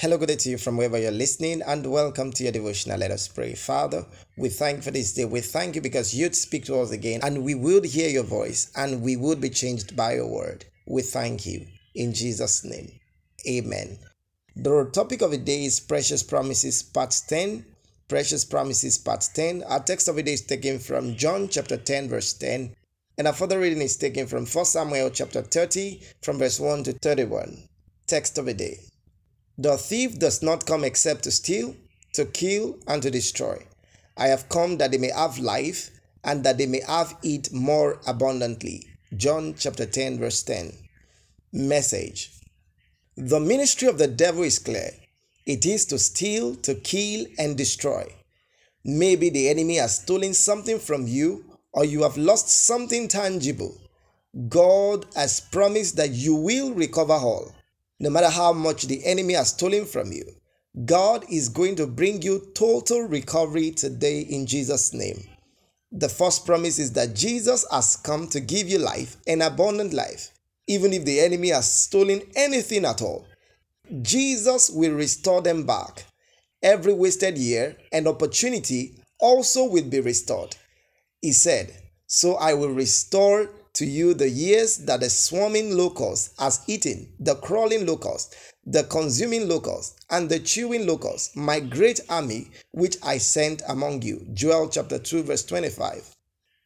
Hello, good day to you from wherever you're listening, and welcome to your devotional. Let us pray. Father, we thank you for this day. We thank you because you'd speak to us again, and we would hear your voice, and we would be changed by your word. We thank you. In Jesus' name, amen. The topic of the day is Precious Promises, Part 10. Precious Promises, Part 10. Our text of the day is taken from John chapter 10, verse 10. And our further reading is taken from 1 Samuel chapter 30, from verse 1 to 31. Text of the day. The thief does not come except to steal, to kill, and to destroy. I have come that they may have life, and that they may have it more abundantly. John chapter 10, verse 10. Message The ministry of the devil is clear it is to steal, to kill, and destroy. Maybe the enemy has stolen something from you, or you have lost something tangible. God has promised that you will recover all. No matter how much the enemy has stolen from you, God is going to bring you total recovery today in Jesus' name. The first promise is that Jesus has come to give you life, an abundant life, even if the enemy has stolen anything at all. Jesus will restore them back. Every wasted year and opportunity also will be restored. He said, So I will restore to you the years that the swarming locust has eaten, the crawling locust, the consuming locust, and the chewing locust, my great army which I sent among you. Joel chapter 2, verse 25.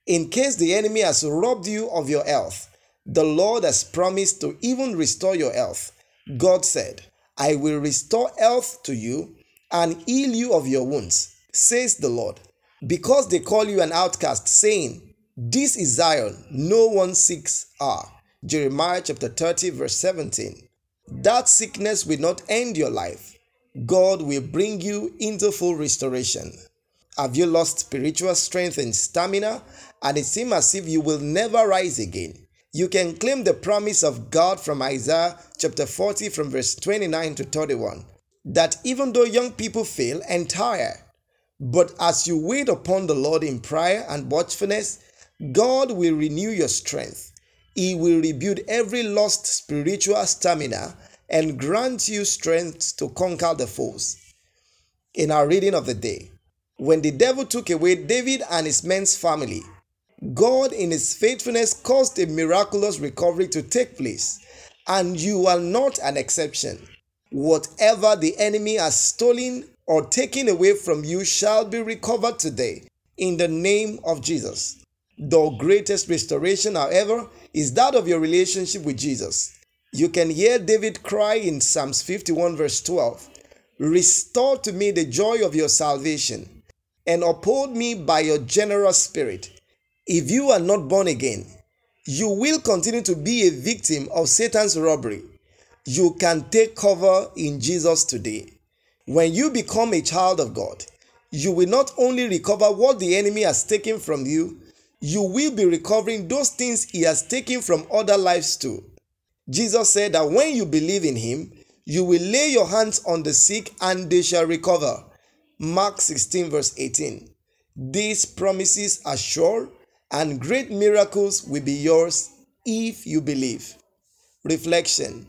In case the enemy has robbed you of your health, the Lord has promised to even restore your health. God said, I will restore health to you and heal you of your wounds, says the Lord. Because they call you an outcast, saying, this is Zion, no one seeks her. Jeremiah chapter 30, verse 17. That sickness will not end your life. God will bring you into full restoration. Have you lost spiritual strength and stamina, and it seems as if you will never rise again? You can claim the promise of God from Isaiah chapter 40, from verse 29 to 31, that even though young people fail and tire, but as you wait upon the Lord in prayer and watchfulness, God will renew your strength. He will rebuild every lost spiritual stamina and grant you strength to conquer the foes. In our reading of the day, when the devil took away David and his men's family, God, in his faithfulness, caused a miraculous recovery to take place, and you are not an exception. Whatever the enemy has stolen or taken away from you shall be recovered today in the name of Jesus. The greatest restoration, however, is that of your relationship with Jesus. You can hear David cry in Psalms 51, verse 12 Restore to me the joy of your salvation and uphold me by your generous spirit. If you are not born again, you will continue to be a victim of Satan's robbery. You can take cover in Jesus today. When you become a child of God, you will not only recover what the enemy has taken from you, you will be recovering those things he has taken from other lives too. Jesus said that when you believe in him, you will lay your hands on the sick and they shall recover. Mark 16, verse 18. These promises are sure and great miracles will be yours if you believe. Reflection.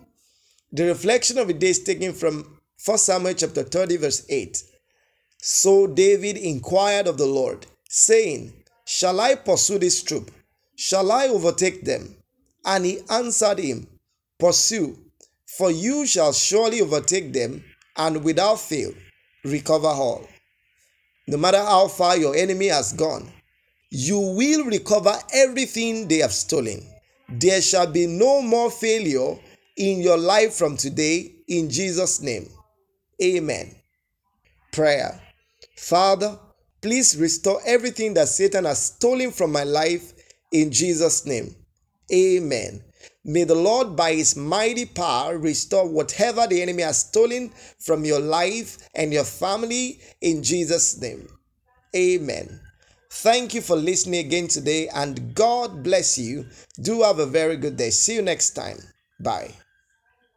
The reflection of the day is taken from 1 Samuel chapter 30, verse 8. So David inquired of the Lord, saying, Shall I pursue this troop? Shall I overtake them? And he answered him, Pursue, for you shall surely overtake them, and without fail recover all. No matter how far your enemy has gone, you will recover everything they have stolen. There shall be no more failure in your life from today, in Jesus' name. Amen. Prayer. Father, Please restore everything that Satan has stolen from my life in Jesus' name. Amen. May the Lord, by his mighty power, restore whatever the enemy has stolen from your life and your family in Jesus' name. Amen. Thank you for listening again today, and God bless you. Do have a very good day. See you next time. Bye.